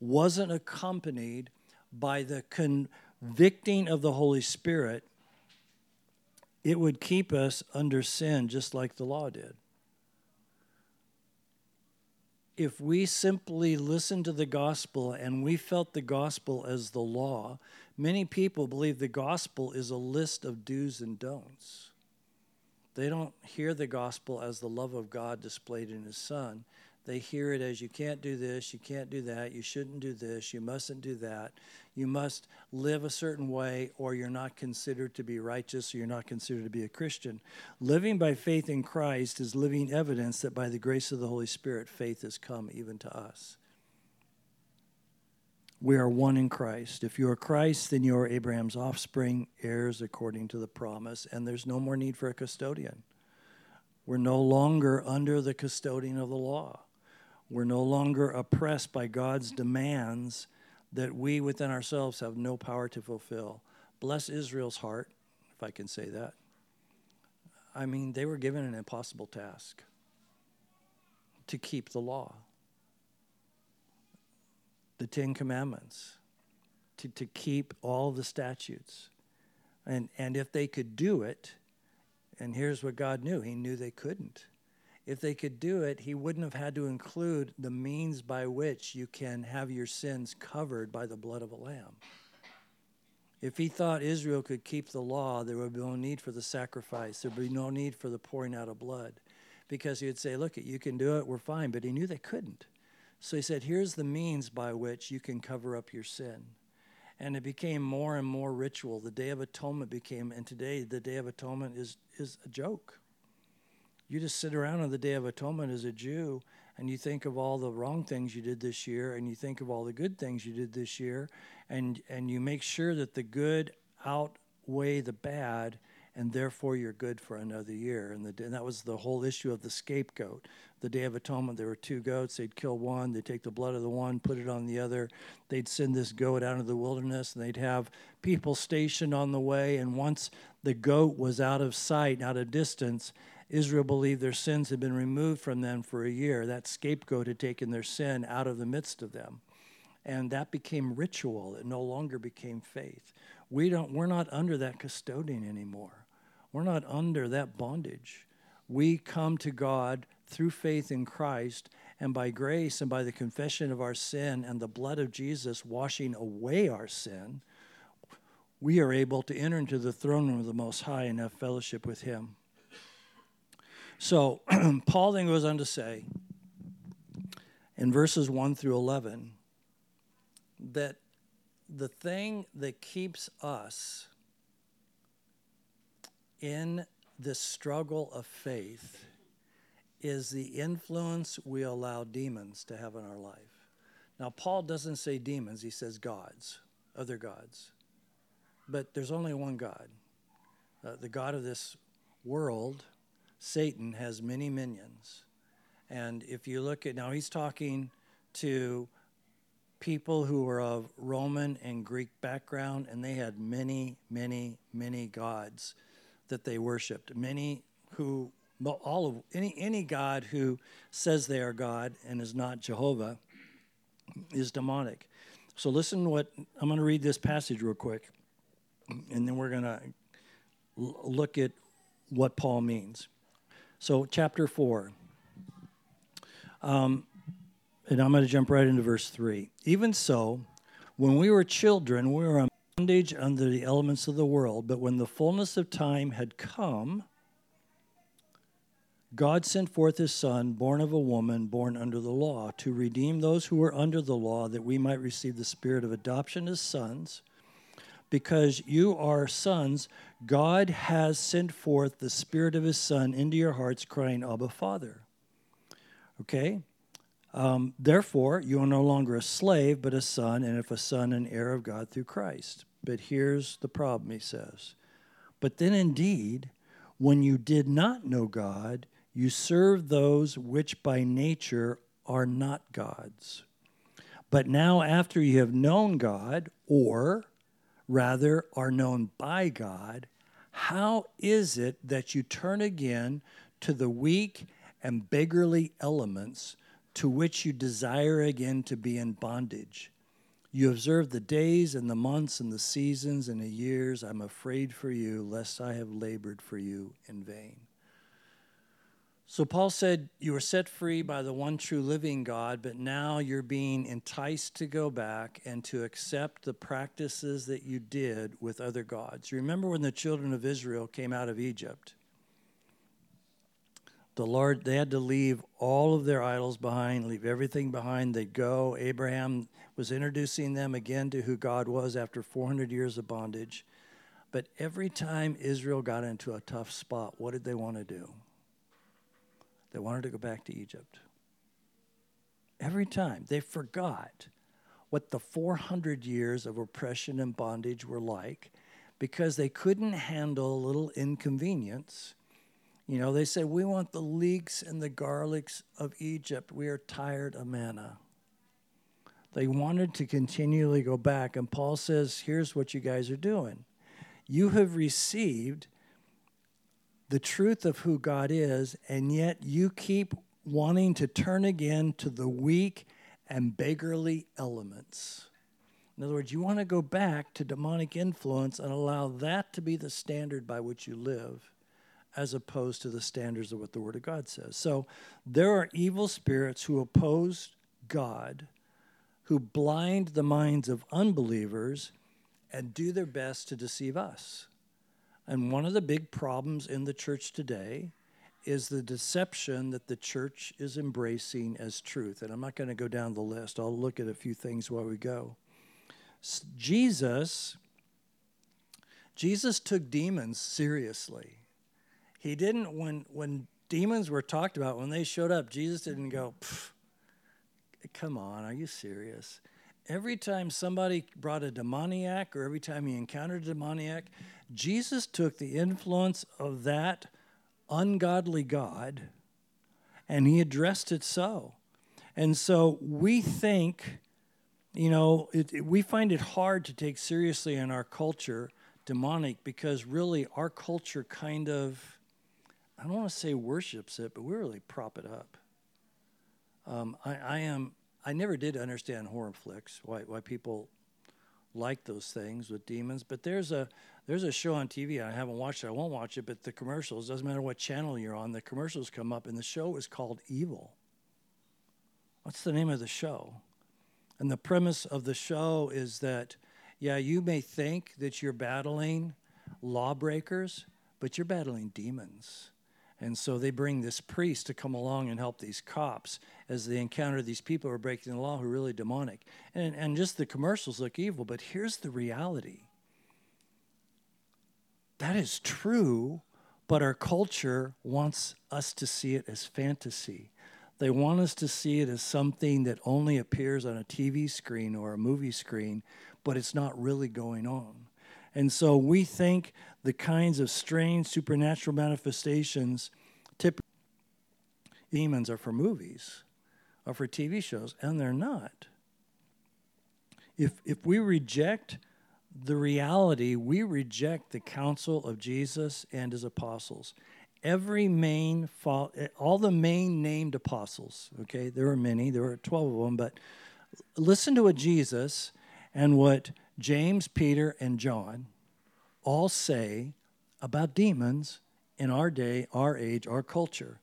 wasn't accompanied by the convicting of the Holy Spirit, it would keep us under sin just like the law did. if we simply listened to the gospel and we felt the gospel as the law, many people believe the gospel is a list of do's and don'ts. They don't hear the gospel as the love of God displayed in His Son. They hear it as you can't do this, you can't do that, you shouldn't do this, you mustn't do that. You must live a certain way, or you're not considered to be righteous, or you're not considered to be a Christian. Living by faith in Christ is living evidence that by the grace of the Holy Spirit, faith has come even to us. We are one in Christ. If you are Christ, then you are Abraham's offspring, heirs according to the promise, and there's no more need for a custodian. We're no longer under the custodian of the law. We're no longer oppressed by God's demands that we within ourselves have no power to fulfill. Bless Israel's heart, if I can say that. I mean, they were given an impossible task to keep the law the Ten Commandments, to, to keep all the statutes. And, and if they could do it, and here's what God knew He knew they couldn't. If they could do it, He wouldn't have had to include the means by which you can have your sins covered by the blood of a lamb. If He thought Israel could keep the law, there would be no need for the sacrifice, there would be no need for the pouring out of blood. Because He would say, Look, you can do it, we're fine. But He knew they couldn't. So he said, Here's the means by which you can cover up your sin. And it became more and more ritual. The Day of Atonement became, and today the Day of Atonement is, is a joke. You just sit around on the Day of Atonement as a Jew and you think of all the wrong things you did this year and you think of all the good things you did this year and, and you make sure that the good outweigh the bad and therefore you're good for another year. And, the, and, that was the whole issue of the scapegoat. The Day of Atonement, there were two goats. They'd kill one, they'd take the blood of the one, put it on the other. They'd send this goat out into the wilderness, and they'd have people stationed on the way. And once the goat was out of sight, out of distance, Israel believed their sins had been removed from them for a year. That scapegoat had taken their sin out of the midst of them. And that became ritual. It no longer became faith. We don't, we're not under that custodian anymore. We're not under that bondage. We come to God through faith in Christ and by grace and by the confession of our sin and the blood of Jesus washing away our sin, we are able to enter into the throne room of the Most High and have fellowship with Him. So, Paul then goes on to say in verses 1 through 11 that the thing that keeps us in this struggle of faith is the influence we allow demons to have in our life. Now, Paul doesn't say demons, he says gods, other gods. But there's only one God. Uh, the God of this world, Satan, has many minions. And if you look at now, he's talking to people who were of Roman and Greek background, and they had many, many, many gods that they worshipped. Many who, all of any any God who says they are God and is not Jehovah, is demonic. So listen. What I'm going to read this passage real quick, and then we're going to look at what Paul means. So chapter four. Um, and I'm going to jump right into verse 3. Even so, when we were children, we were bondage under the elements of the world, but when the fullness of time had come, God sent forth his Son, born of a woman, born under the law, to redeem those who were under the law, that we might receive the spirit of adoption as sons. Because you are sons, God has sent forth the spirit of his Son into your hearts, crying, Abba, Father. Okay? Um, Therefore, you are no longer a slave, but a son, and if a son, an heir of God through Christ. But here's the problem, he says. But then indeed, when you did not know God, you serve those which by nature are not God's. But now, after you have known God, or rather are known by God, how is it that you turn again to the weak and beggarly elements? to which you desire again to be in bondage. You observe the days and the months and the seasons and the years. I'm afraid for you, lest I have labored for you in vain. So Paul said, You were set free by the one true living God, but now you're being enticed to go back and to accept the practices that you did with other gods. Remember when the children of Israel came out of Egypt? The Lord, they had to leave all of their idols behind, leave everything behind. They'd go. Abraham was introducing them again to who God was after 400 years of bondage. But every time Israel got into a tough spot, what did they want to do? They wanted to go back to Egypt. Every time they forgot what the 400 years of oppression and bondage were like because they couldn't handle a little inconvenience. You know, they said, We want the leeks and the garlics of Egypt. We are tired of manna. They wanted to continually go back. And Paul says, Here's what you guys are doing. You have received the truth of who God is, and yet you keep wanting to turn again to the weak and beggarly elements. In other words, you want to go back to demonic influence and allow that to be the standard by which you live, as opposed to the standards of what the Word of God says. So there are evil spirits who oppose God, who blind the minds of unbelievers and do their best to deceive us. And one of the big problems in the church today is the deception that the church is embracing as truth. And I'm not going to go down the list, I'll look at a few things while we go. Jesus Jesus took demons seriously. He didn't when when demons were talked about when they showed up, Jesus didn't go, "Come on, are you serious?" Every time somebody brought a demoniac or every time he encountered a demoniac, Jesus took the influence of that ungodly God and he addressed it so. And so we think, you know, it, it, we find it hard to take seriously in our culture demonic because really our culture kind of, I don't want to say worships it, but we really prop it up. Um, I, I am, I never did understand horror flicks, why, why people like those things with demons, but there's a there's a show on TV. I haven't watched it. I won't watch it. But the commercials doesn't matter what channel you're on. The commercials come up, and the show is called Evil. What's the name of the show? And the premise of the show is that, yeah, you may think that you're battling lawbreakers, but you're battling demons. And so they bring this priest to come along and help these cops as they encounter these people who are breaking the law who are really demonic. And, and just the commercials look evil, but here's the reality that is true, but our culture wants us to see it as fantasy. They want us to see it as something that only appears on a TV screen or a movie screen, but it's not really going on. And so we think the kinds of strange supernatural manifestations, typically demons, are for movies or for TV shows, and they're not. If, if we reject the reality we reject the counsel of Jesus and his apostles. Every main, eh, all the main named apostles, okay, there were many, there were 12 of them, but listen to what Jesus and what James, Peter, and John all say about demons in our day, our age, our culture.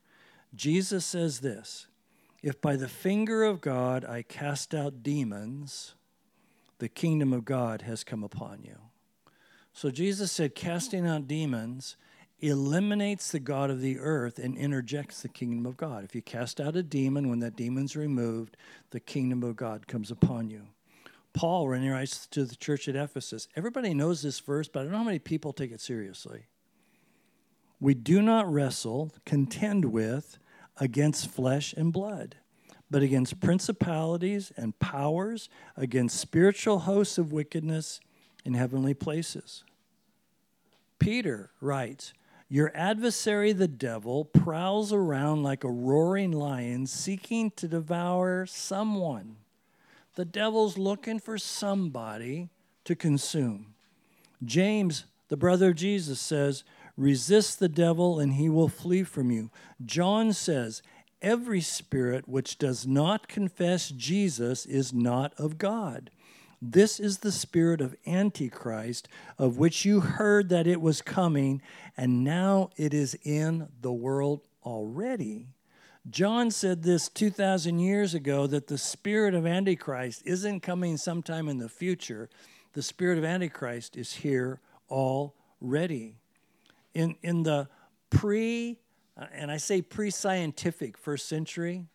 Jesus says this If by the finger of God I cast out demons, the kingdom of God has come upon you. So Jesus said, casting out demons eliminates the God of the earth and interjects the kingdom of God. If you cast out a demon, when that demon's removed, the kingdom of God comes upon you. Paul, when he writes to the church at Ephesus, everybody knows this verse, but I don't know how many people take it seriously. We do not wrestle, contend with, against flesh and blood but against principalities and powers, against spiritual hosts of wickedness in heavenly places. Peter writes, Your adversary, the devil, prowls around like a roaring lion seeking to devour someone. The devil's looking for somebody to consume. James, the brother of Jesus, says, Resist the devil and he will flee from you. John says, Every spirit which does not confess Jesus is not of God. This is the spirit of Antichrist, of which you heard that it was coming, and now it is in the world already. John said this 2,000 years ago that the spirit of Antichrist isn't coming sometime in the future. The spirit of Antichrist is here already. In, in the pre, uh, and I say pre scientific first century,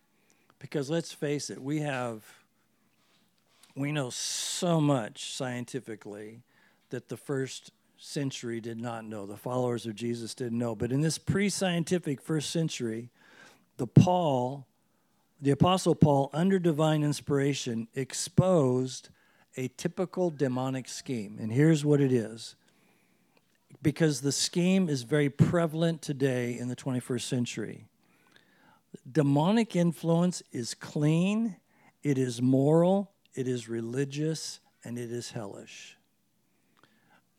because let's face it, we have, we know so much scientifically that the first century did not know, the followers of Jesus didn't know. But in this pre scientific first century, the Paul, the Apostle Paul, under divine inspiration, exposed a typical demonic scheme. And here's what it is because the scheme is very prevalent today in the 21st century. Demonic influence is clean, it is moral, it is religious, and it is hellish.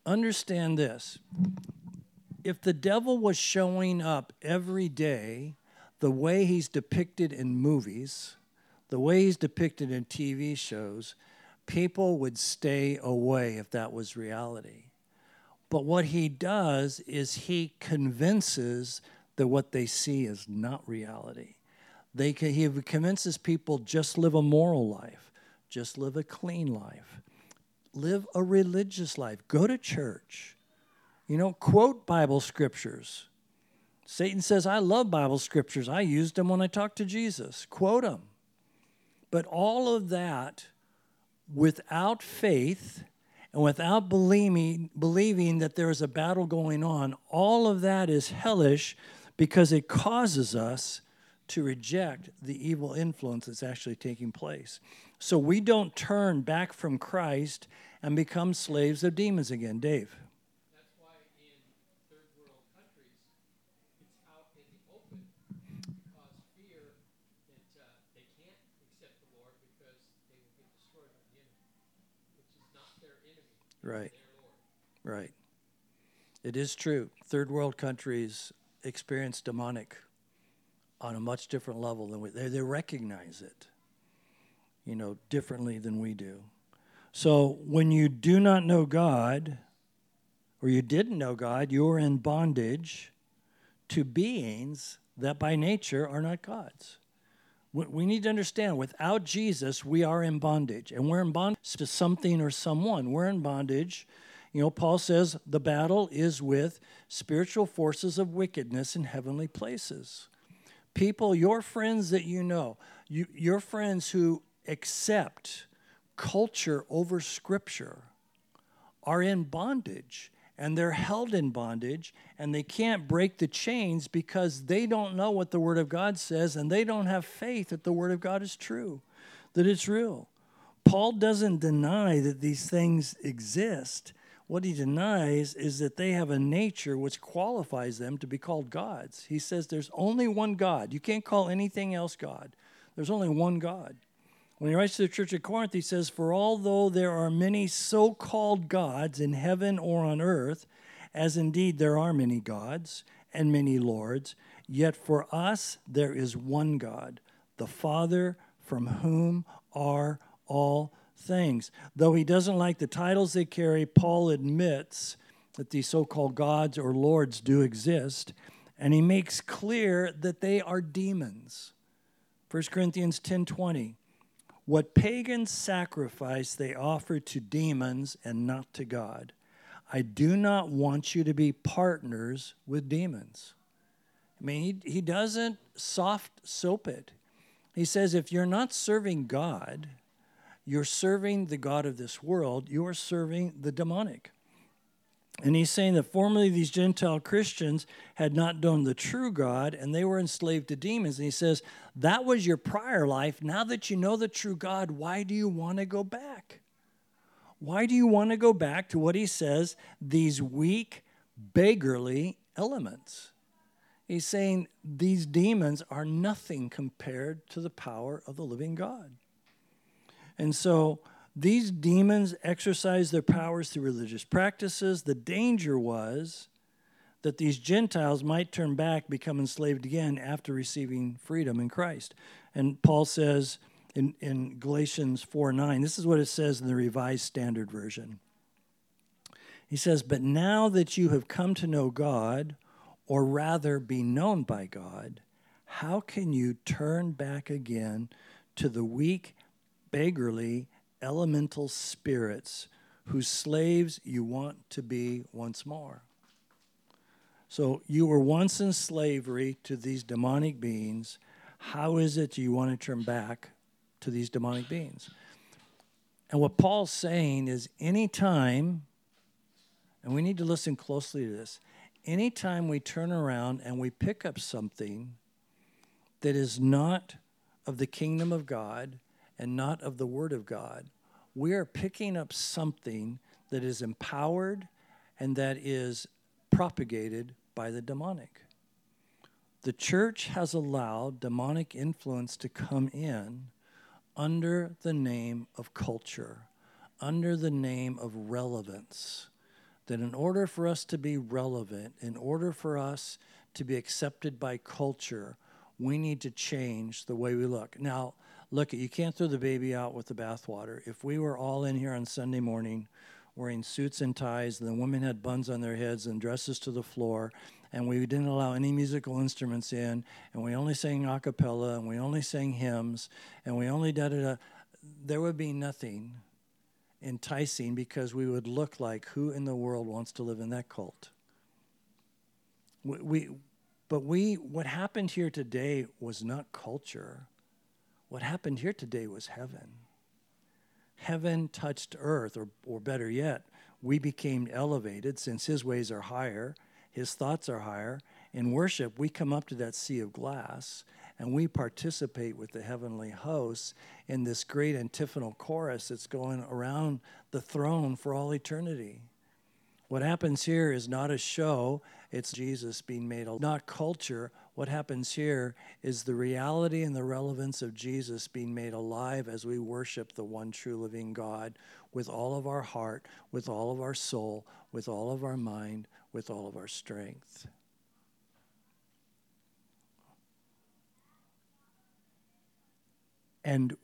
Understand this. If the devil was showing up every day the way he's depicted in movies, the way he's depicted in TV shows, people would stay away if that was reality. But what he does is he convinces that what they see is not reality. They, he convinces people just live a moral life, just live a clean life, live a religious life, go to church, you know, quote Bible scriptures Satan says, I love Bible scriptures. I used them when I talked to Jesus. Quote them. But all of that without faith and without believing, believing that there is a battle going on, all of that is hellish because it causes us to reject the evil influence that's actually taking place. So we don't turn back from Christ and become slaves of demons again. Dave. Right. Right. It is true. Third world countries experience demonic on a much different level than we they, they recognize it, you know, differently than we do. So when you do not know God, or you didn't know God, you are in bondage to beings that by nature are not God's we need to understand without Jesus, we are in bondage. And we're in bondage to something or someone. We're in bondage. You know, Paul says the battle is with spiritual forces of wickedness in heavenly places. People, your friends that you know, you, your friends who accept culture over scripture, are in bondage and they're held in bondage and they can't break the chains because they don't know what the Word of God says and they don't have faith that the Word of God is true, that it's real. Paul doesn't deny that these things exist. What he denies is that they have a nature which qualifies them to be called gods. He says there's only one God. You can't call anything else God. There's only one God. When he writes to the church at Corinth, he says, For although there are many so called gods in heaven or on earth, as indeed there are many gods and many lords, yet for us there is one God, the Father, from whom are all things. Though he doesn't like the titles they carry, Paul admits that these so called gods or lords do exist, and he makes clear that they are demons. 1 Corinthians 10 20. What pagan sacrifice, they offer to demons and not to God. I do not want you to be partners with demons. I mean, he, he doesn't soft soap it. He says, if you're not serving God, you're serving the God of this world, you are serving the demonic. And he's saying that formerly these Gentile Christians had not known the true God and they were enslaved to demons. And he says, That was your prior life. Now that you know the true God, why do you want to go back? Why do you want to go back to what he says, these weak, beggarly elements? He's saying these demons are nothing compared to the power of the living God. And so, these demons exercised their powers through religious practices. The danger was that these Gentiles might turn back, become enslaved again after receiving freedom in Christ. And Paul says in, in Galatians 4 9, this is what it says in the Revised Standard Version. He says, But now that you have come to know God, or rather be known by God, how can you turn back again to the weak, beggarly, elemental spirits whose slaves you want to be once more? So you were once in slavery to these demonic beings. How is it you want to turn back to these demonic beings? And what Paul's saying is anytime, and we need to listen closely to this, anytime we turn around and we pick up something that is not of the kingdom of God and not of the Word of God, we are picking up something that is empowered and that is propagated by the demonic. The church has allowed demonic influence to come in under the name of culture, under the name of relevance. That in order for us to be relevant, in order for us to be accepted by culture, we need to change the way we look. Now, look, you can't throw the baby out with the bathwater. If we were all in here on Sunday morning wearing suits and ties, and the women had buns on their heads and dresses to the floor, and we didn't allow any musical instruments in, and we only sang a cappella, and we only sang hymns, and we only da da da, there would be nothing enticing because we would look like who in the world wants to live in that cult? We, we but we, what happened here today was not culture. What happened here today was heaven. Heaven touched earth, or, or better yet, we became elevated since his ways are higher his thoughts are higher. In worship, we come up to that sea of glass and we participate with the heavenly hosts in this great antiphonal chorus that's going around the throne for all eternity. What happens here is not a show, it's Jesus being made, a not culture. What happens here is the reality and the relevance of Jesus being made alive as we worship the one true living God with all of our heart, with all of our soul, with all of our mind, with all of our strength. And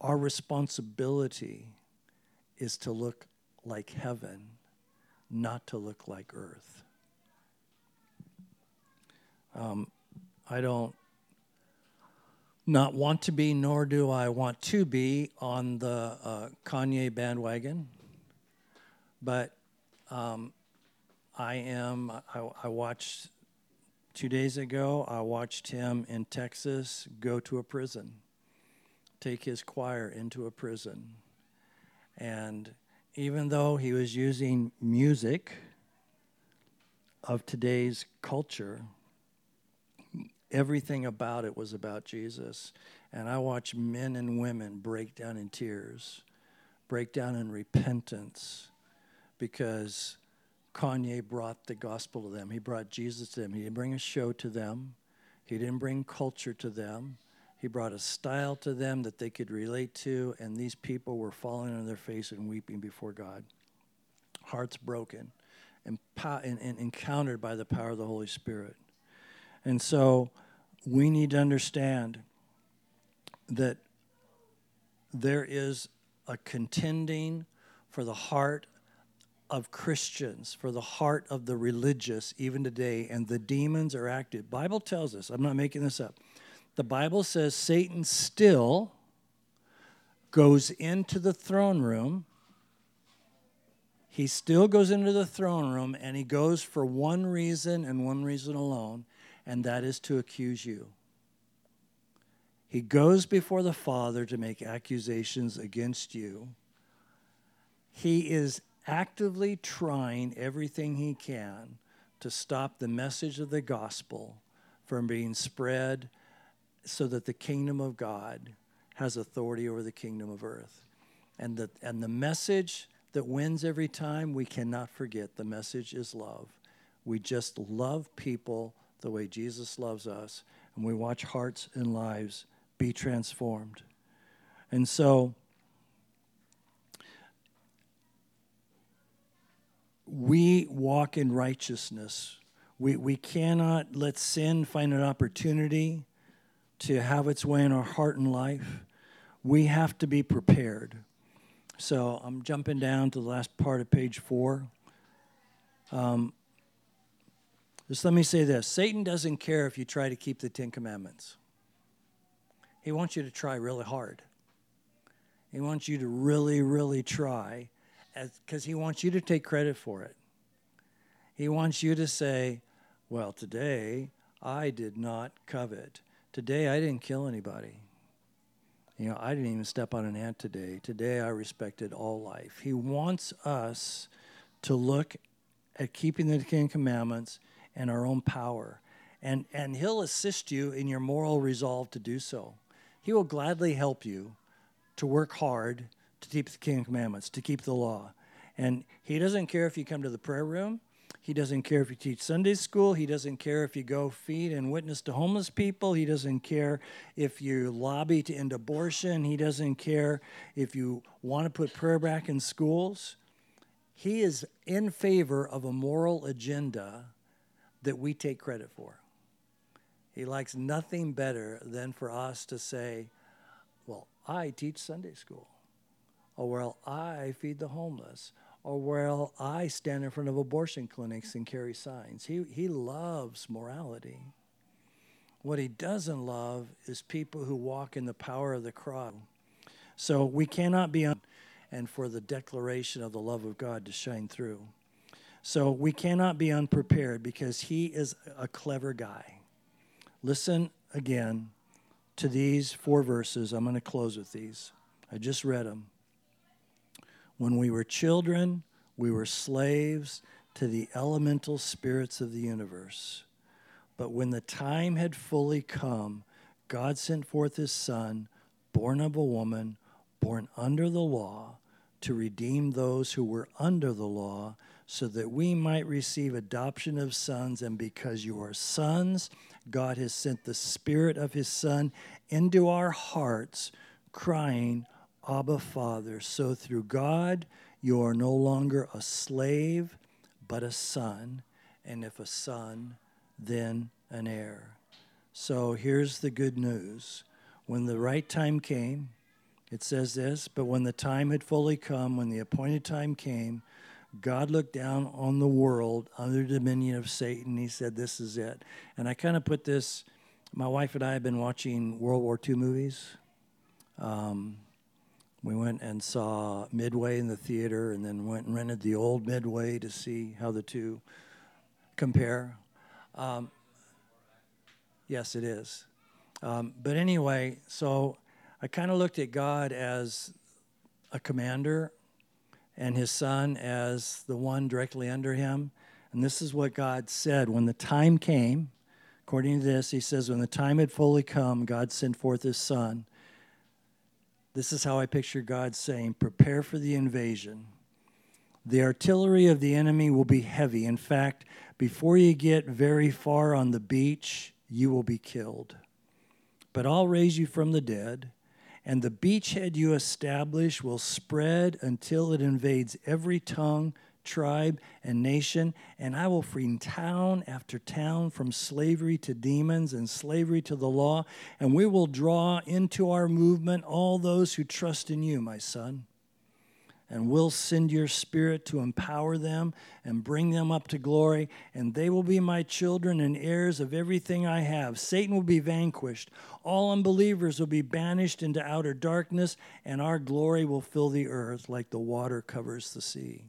our responsibility is to look like heaven, not to look like earth. Um, I don't not want to be, nor do I want to be on the uh, Kanye bandwagon. But um, I am, I, I watched two days ago, I watched him in Texas go to a prison, take his choir into a prison. And even though he was using music of today's culture, everything about it was about Jesus. And I watched men and women break down in tears, break down in repentance, because Kanye brought the gospel to them. He brought Jesus to them. He didn't bring a show to them, he didn't bring culture to them. He brought a style to them that they could relate to, and these people were falling on their face and weeping before God. Hearts broken and, and, and encountered by the power of the Holy Spirit. And so we need to understand that there is a contending for the heart of Christians, for the heart of the religious, even today, and the demons are active. Bible tells us, I'm not making this up. The Bible says Satan still goes into the throne room. He still goes into the throne room and he goes for one reason and one reason alone, and that is to accuse you. He goes before the Father to make accusations against you. He is actively trying everything he can to stop the message of the gospel from being spread so that the kingdom of God has authority over the kingdom of earth. And the, and the message that wins every time, we cannot forget the message is love. We just love people the way Jesus loves us, and we watch hearts and lives be transformed. And so, we walk in righteousness. We, we cannot let sin find an opportunity to have its way in our heart and life. We have to be prepared. So I'm jumping down to the last part of page four. Um, Just let me say this Satan doesn't care if you try to keep the Ten Commandments, he wants you to try really hard. He wants you to really, really try because he wants you to take credit for it. He wants you to say, Well, today I did not covet. Today I didn't kill anybody. You know, I didn't even step on an ant today. Today I respected all life. He wants us to look at keeping the Ten Commandments and our own power. And, and He'll assist you in your moral resolve to do so. He will gladly help you to work hard to keep the Ten Commandments, to keep the law. And He doesn't care if you come to the prayer room. He doesn't care if you teach Sunday school. He doesn't care if you go feed and witness to homeless people. He doesn't care if you lobby to end abortion. He doesn't care if you want to put prayer back in schools. He is in favor of a moral agenda that we take credit for. He likes nothing better than for us to say, Well, I teach Sunday school. Or, Well, I feed the homeless. Or, Well, I stand in front of abortion clinics and carry signs. He, he loves morality. What he doesn't love is people who walk in the power of the cross. So we cannot be, un- and for the declaration of the love of God to shine through. So we cannot be unprepared because he is a clever guy. Listen again to these four verses. I'm going to close with these. I just read them. When we were children, we were slaves to the elemental spirits of the universe. But when the time had fully come, God sent forth his Son, born of a woman, born under the law, to redeem those who were under the law so that we might receive adoption of sons. And because you are sons, God has sent the Spirit of His Son into our hearts, crying, Abba, Father. So through God, you are no longer a slave, but a son. And if a son, then an heir. So here's the good news. When the right time came, it says this, but when the time had fully come, when the appointed time came, God looked down on the world under the dominion of Satan. He said, This is it. And I kind of put this, my wife and I have been watching World War II movies. Um, we went and saw Midway in the theater and then went and rented the old Midway to see how the two compare. Um, yes, it is. Um, but anyway, so I kind of looked at God as a commander and his son as the one directly under him. And this is what God said when the time came. According to this, he says, when the time had fully come, God sent forth his son. This is how I picture God saying, Prepare for the invasion. The artillery of the enemy will be heavy. In fact, before you get very far on the beach, you will be killed. But I'll raise you from the dead and the beachhead you establish will spread until it invades every tongue, tribe, and nation, and I will free town after town from slavery to demons and slavery to the law, and we will draw into our movement all those who trust in you, my son and we'll send your spirit to empower them and bring them up to glory, and they will be my children and heirs of everything I have. Satan will be vanquished, all unbelievers will be banished into outer darkness, and our glory will fill the earth like the water covers the sea.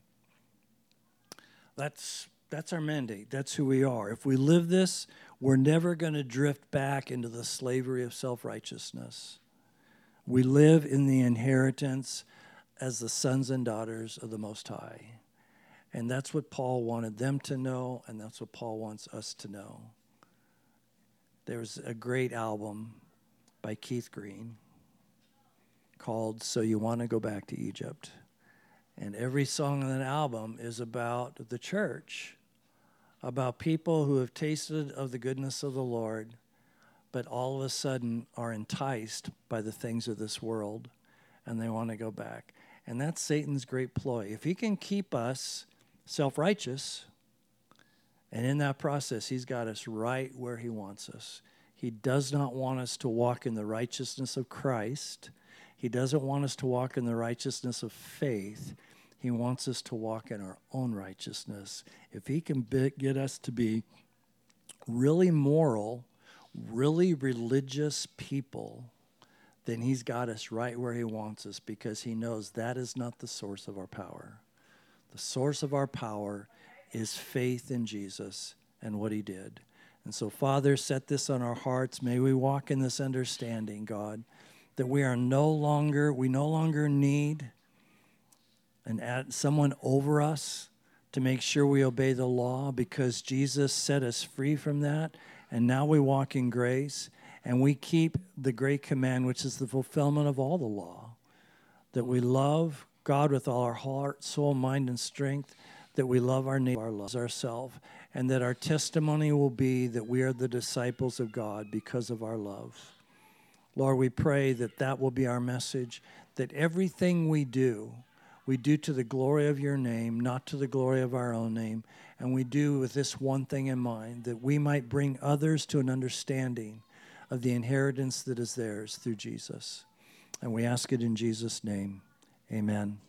That's that's our mandate. That's who we are. If we live this, we're never going to drift back into the slavery of self righteousness. We live in the inheritance as the sons and daughters of the Most High. And that's what Paul wanted them to know, and that's what Paul wants us to know. There's a great album by Keith Green called So You Want to Go Back to Egypt. And every song on that album is about the church, about people who have tasted of the goodness of the Lord, but all of a sudden are enticed by the things of this world and they want to go back. And that's Satan's great ploy. If he can keep us self righteous, and in that process, he's got us right where he wants us. He does not want us to walk in the righteousness of Christ. He doesn't want us to walk in the righteousness of faith. He wants us to walk in our own righteousness. If he can get us to be really moral, really religious people, then He's got us right where He wants us because He knows that is not the source of our power. The source of our power is faith in Jesus and what He did. And so, Father, set this on our hearts. May we walk in this understanding, God, that we are no longer, we no longer need add someone over us to make sure we obey the law because Jesus set us free from that. And now we walk in grace and we keep the great command, which is the fulfillment of all the law that we love God with all our heart, soul, mind, and strength, that we love our neighbor, our ourselves, and that our testimony will be that we are the disciples of God because of our love. Lord, we pray that that will be our message, that everything we do, we do to the glory of your name, not to the glory of our own name. And we do with this one thing in mind that we might bring others to an understanding of the inheritance that is theirs through Jesus. And we ask it in Jesus' name. Amen.